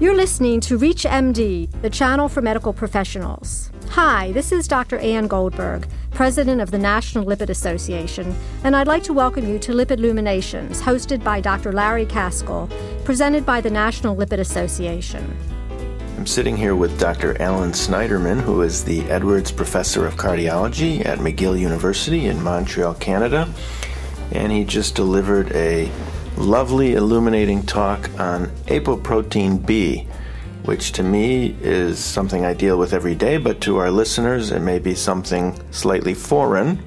You're listening to ReachMD, the channel for medical professionals. Hi, this is Dr. Anne Goldberg, President of the National Lipid Association, and I'd like to welcome you to Lipid Luminations, hosted by Dr. Larry Kaskel, presented by the National Lipid Association. I'm sitting here with Dr. Allan Sniderman, who is the Edwards Professor of Cardiology at McGill University in Montreal, Canada, and he just delivered a lovely illuminating talk on apoprotein B, which to me is something I deal with every day, but to our listeners it may be something slightly foreign.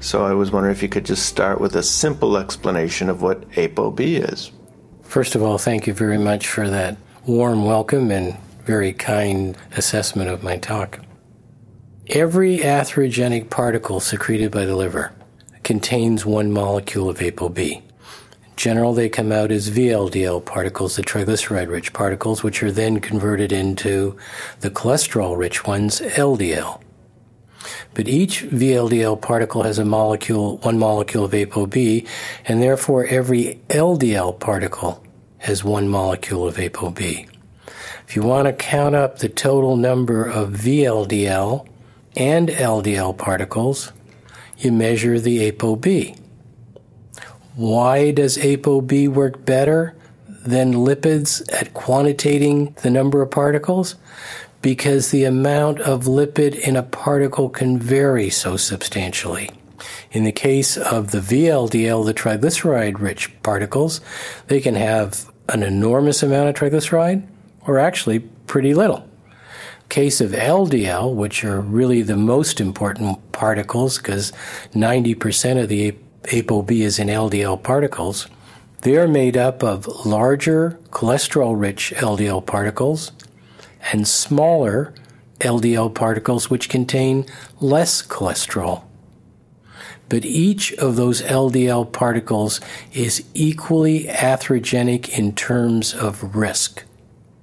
So I was wondering if you could just start with a simple explanation of what ApoB is. First of all, thank you very much for that warm welcome and very kind assessment of my talk. Every atherogenic particle secreted by the liver contains one molecule of ApoB general, they come out as VLDL particles, the triglyceride rich particles, which are then converted into the cholesterol rich ones, LDL. But each VLDL particle has a molecule, one molecule of ApoB, and therefore every LDL particle has one molecule of ApoB. If you want to count up the total number of VLDL and LDL particles, you measure the ApoB. Why does ApoB work better than lipids at quantitating the number of particles? Because the amount of lipid in a particle can vary so substantially. In the case of the VLDL, the triglyceride rich particles, they can have an enormous amount of triglyceride or actually pretty little. Case of LDL, which are really the most important particles because 90% of the ApoB is in LDL particles, they are made up of larger cholesterol rich LDL particles and smaller LDL particles which contain less cholesterol. But each of those LDL particles is equally atherogenic in terms of risk.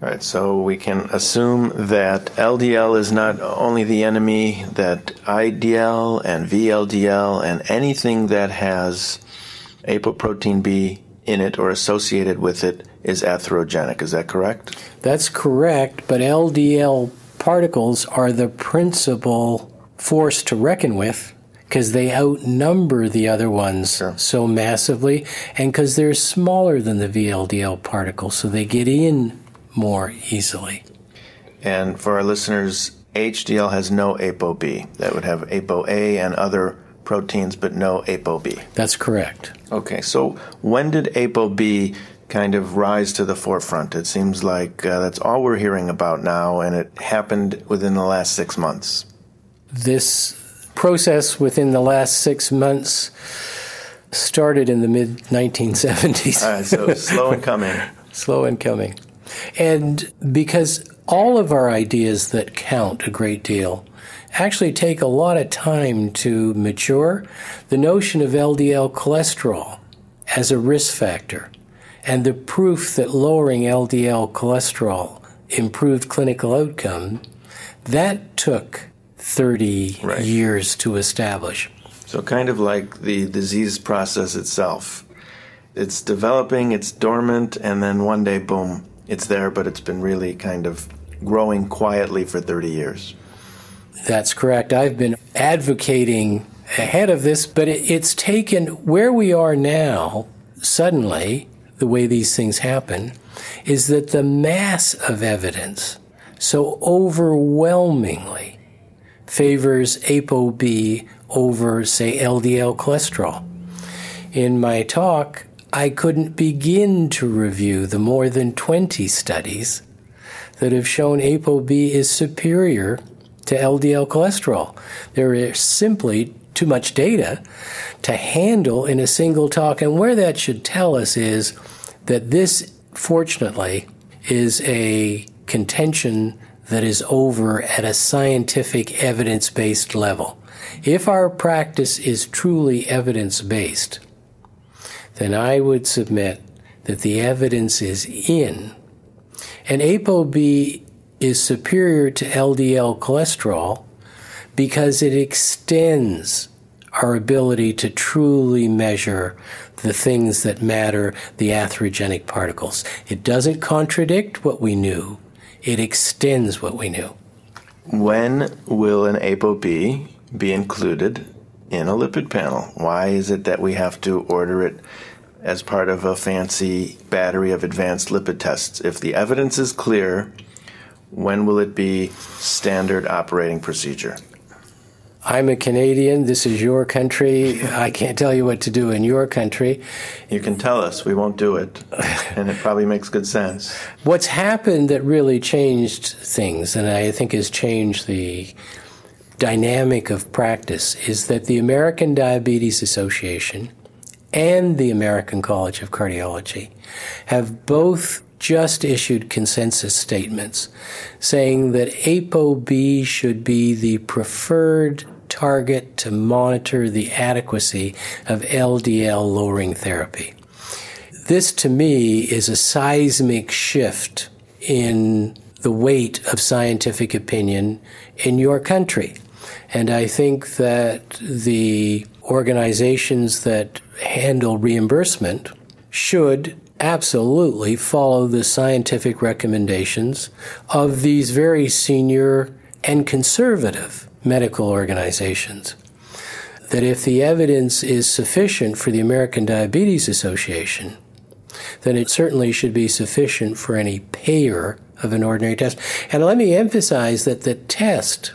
All right, so we can assume that LDL is not only the enemy, that IDL and VLDL and anything that has apoprotein B in it or associated with it is atherogenic. Is that correct? That's correct, but LDL particles are the principal force to reckon with because they outnumber the other ones sure. so massively and because they're smaller than the VLDL particles, so they get in more easily. And for our listeners, HDL has no ApoB. That would have ApoA and other proteins, but no ApoB. That's correct. Okay, so when did ApoB kind of rise to the forefront? It seems like uh, that's all we're hearing about now, and it happened within the last six months. This process within the last six months started in the mid 1970s. All right, so slow in coming. slow in coming. And because all of our ideas that count a great deal actually take a lot of time to mature, the notion of LDL cholesterol as a risk factor and the proof that lowering LDL cholesterol improved clinical outcome, that took 30 right. years to establish. So, kind of like the disease process itself. It's developing, it's dormant, and then one day, boom, it's there, but it's been really kind of growing quietly for 30 years. That's correct. I've been advocating ahead of this, but it's taken where we are now, suddenly, the way these things happen, is that the mass of evidence so overwhelmingly favors ApoB over, say, LDL cholesterol. In my talk, I couldn't begin to review the more than 20 studies that have shown ApoB is superior to LDL cholesterol. There is simply too much data to handle in a single talk. And where that should tell us is that this, fortunately, is a contention that is over at a scientific evidence based level. If our practice is truly evidence based, then I would submit that the evidence is in. And ApoB is superior to LDL cholesterol because it extends our ability to truly measure the things that matter, the atherogenic particles. It doesn't contradict what we knew, it extends what we knew. When will an ApoB be included in a lipid panel? Why is it that we have to order it as part of a fancy battery of advanced lipid tests? If the evidence is clear, when will it be standard operating procedure? I'm a Canadian. This is your country. I can't tell you what to do in your country. You can tell us. We won't do it. And it probably makes good sense. What's happened that really changed things, and I think has changed the dynamic of practice, is that the American Diabetes Association and the American College of Cardiology have both just issued consensus statements saying that ApoB should be the preferred target to monitor the adequacy of LDL lowering therapy. This to me is a seismic shift in the weight of scientific opinion in your country. And I think that the organizations that handle reimbursement should absolutely follow the scientific recommendations of these very senior and conservative medical organizations. That if the evidence is sufficient for the American Diabetes Association, then it certainly should be sufficient for any payer of an ordinary test. And let me emphasize that the test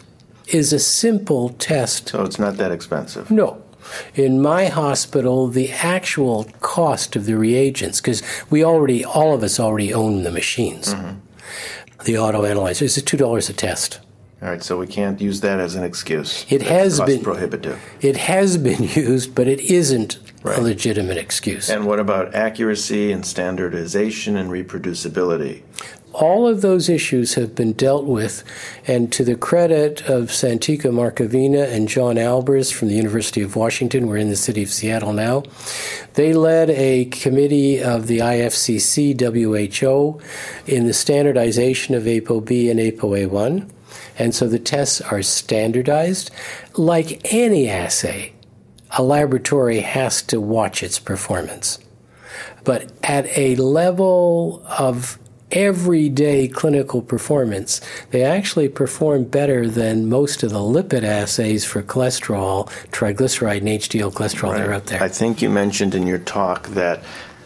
is a simple test. So it's not that expensive. No, in my hospital, the actual cost of the reagents, because we already, all of us already own the machines, mm-hmm. the auto analyzers, is two dollars a test. All right, so we can't use that as an excuse. It That's has been prohibitive. It has been used, but it isn't right. a legitimate excuse. And what about accuracy and standardization and reproducibility? All of those issues have been dealt with, and to the credit of Santica Marcovina and John Albers from the University of Washington, we're in the city of Seattle now, they led a committee of the IFCC WHO in the standardization of ApoB and ApoA1. And so the tests are standardized. Like any assay, a laboratory has to watch its performance. But at a level of everyday clinical performance, they actually perform better than most of the lipid assays for cholesterol, triglyceride, and HDL cholesterol right. that are out there. I think you mentioned in your talk that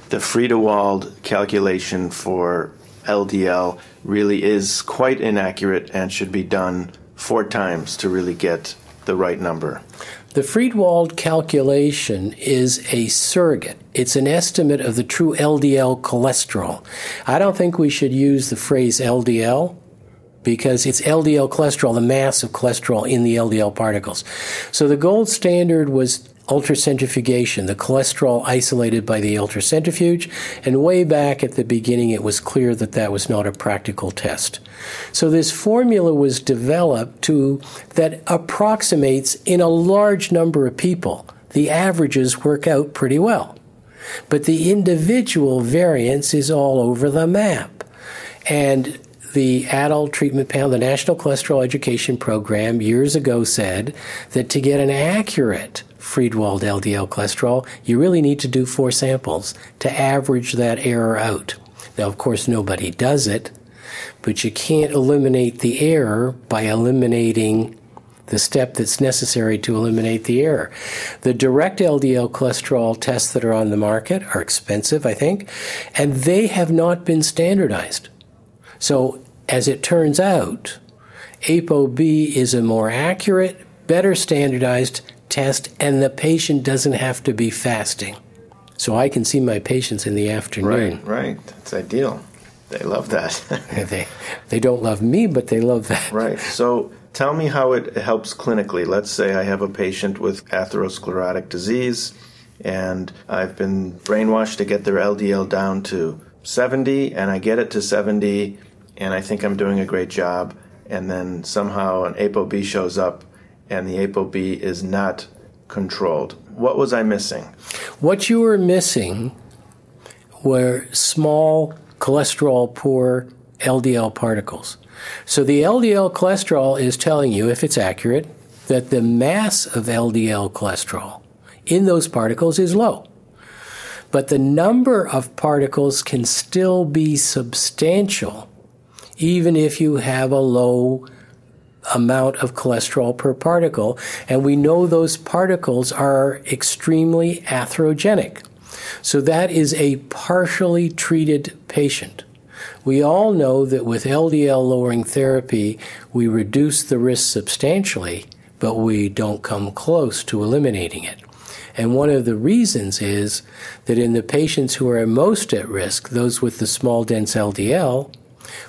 the Friedewald calculation for LDL really is quite inaccurate and should be done four times to really get the right number. The Friedewald calculation is a surrogate. It's an estimate of the true LDL cholesterol. I don't think we should use the phrase LDL because it's LDL cholesterol, the mass of cholesterol in the LDL particles. So the gold standard was ultracentrifugation, the cholesterol isolated by the ultracentrifuge, and way back at the beginning it was clear that that was not a practical test. So this formula was developed to that approximates in a large number of people. The averages work out pretty well. But the individual variance is all over the map. And the adult treatment panel, the National Cholesterol Education Program, years ago said that to get an accurate Friedewald LDL cholesterol, you really need to do four samples to average that error out. Now, of course, nobody does it, but you can't eliminate the error by eliminating the step that's necessary to eliminate the error. The direct LDL cholesterol tests that are on the market are expensive, I think, and they have not been standardized. So, as it turns out, ApoB is a more accurate, better standardized test, and the patient doesn't have to be fasting. So I can see my patients in the afternoon. Right, right. That's ideal. They love that. they, they don't love me, but they love that. Right. So tell me how it helps clinically. Let's say I have a patient with atherosclerotic disease, and I've been brainwashed to get their LDL down to 70, and I get it to 70, and I think I'm doing a great job. And then somehow an ApoB shows up and the ApoB is not controlled. What was I missing? What you were missing were small cholesterol poor LDL particles. So the LDL cholesterol is telling you, if it's accurate, that the mass of LDL cholesterol in those particles is low. but the number of particles can still be substantial even if you have a low amount of cholesterol per particle. And we know those particles are extremely atherogenic. So that is a partially treated patient. We all know that with LDL lowering therapy, we reduce the risk substantially, but we don't come close to eliminating it. And one of the reasons is that in the patients who are most at risk, those with the small dense LDL,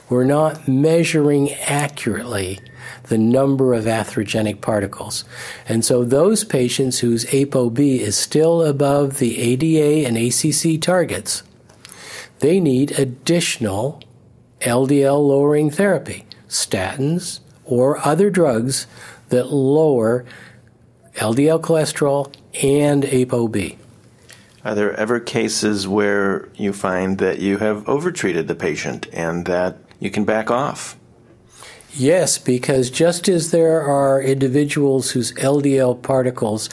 we're not measuring accurately the number of atherogenic particles. And so those patients whose ApoB is still above the ADA and ACC targets, they need additional LDL lowering therapy, statins or other drugs that lower LDL cholesterol and ApoB. Are there ever cases where you find that you have overtreated the patient and that you can back off? Yes, because just as there are individuals whose LDL particles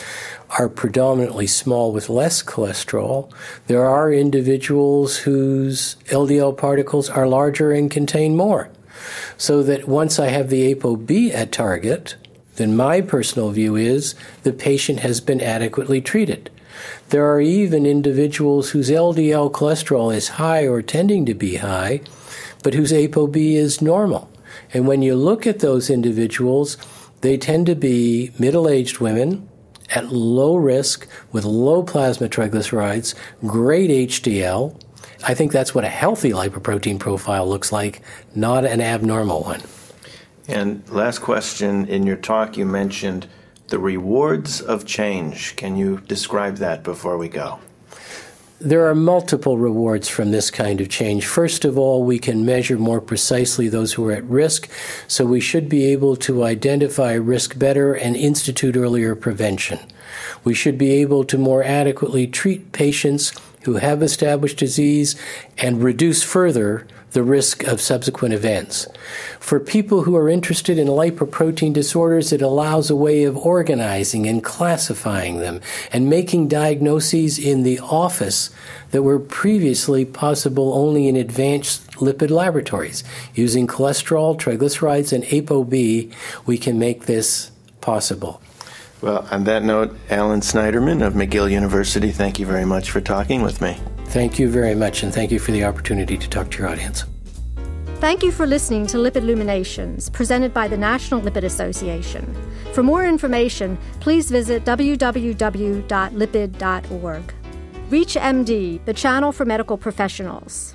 are predominantly small with less cholesterol, there are individuals whose LDL particles are larger and contain more. So that once I have the ApoB at target, then my personal view is the patient has been adequately treated. There are even individuals whose LDL cholesterol is high or tending to be high, but whose ApoB is normal. And when you look at those individuals, they tend to be middle aged women at low risk with low plasma triglycerides, great HDL. I think that's what a healthy lipoprotein profile looks like, not an abnormal one. And last question in your talk, you mentioned the rewards of change. Can you describe that before we go? There are multiple rewards from this kind of change. First of all, we can measure more precisely those who are at risk, so we should be able to identify risk better and institute earlier prevention. We should be able to more adequately treat patients who have established disease and reduce further the risk of subsequent events. For people who are interested in lipoprotein disorders, it allows a way of organizing and classifying them and making diagnoses in the office that were previously possible only in advanced lipid laboratories. Using cholesterol, triglycerides, and ApoB, we can make this possible. Well, on that note, Allan Sniderman of McGill University, thank you very much for talking with me. Thank you very much, and thank you for the opportunity to talk to your audience. Thank you for listening to Lipid Luminations, presented by the National Lipid Association. For more information, please visit www.lipid.org. ReachMD, the channel for medical professionals.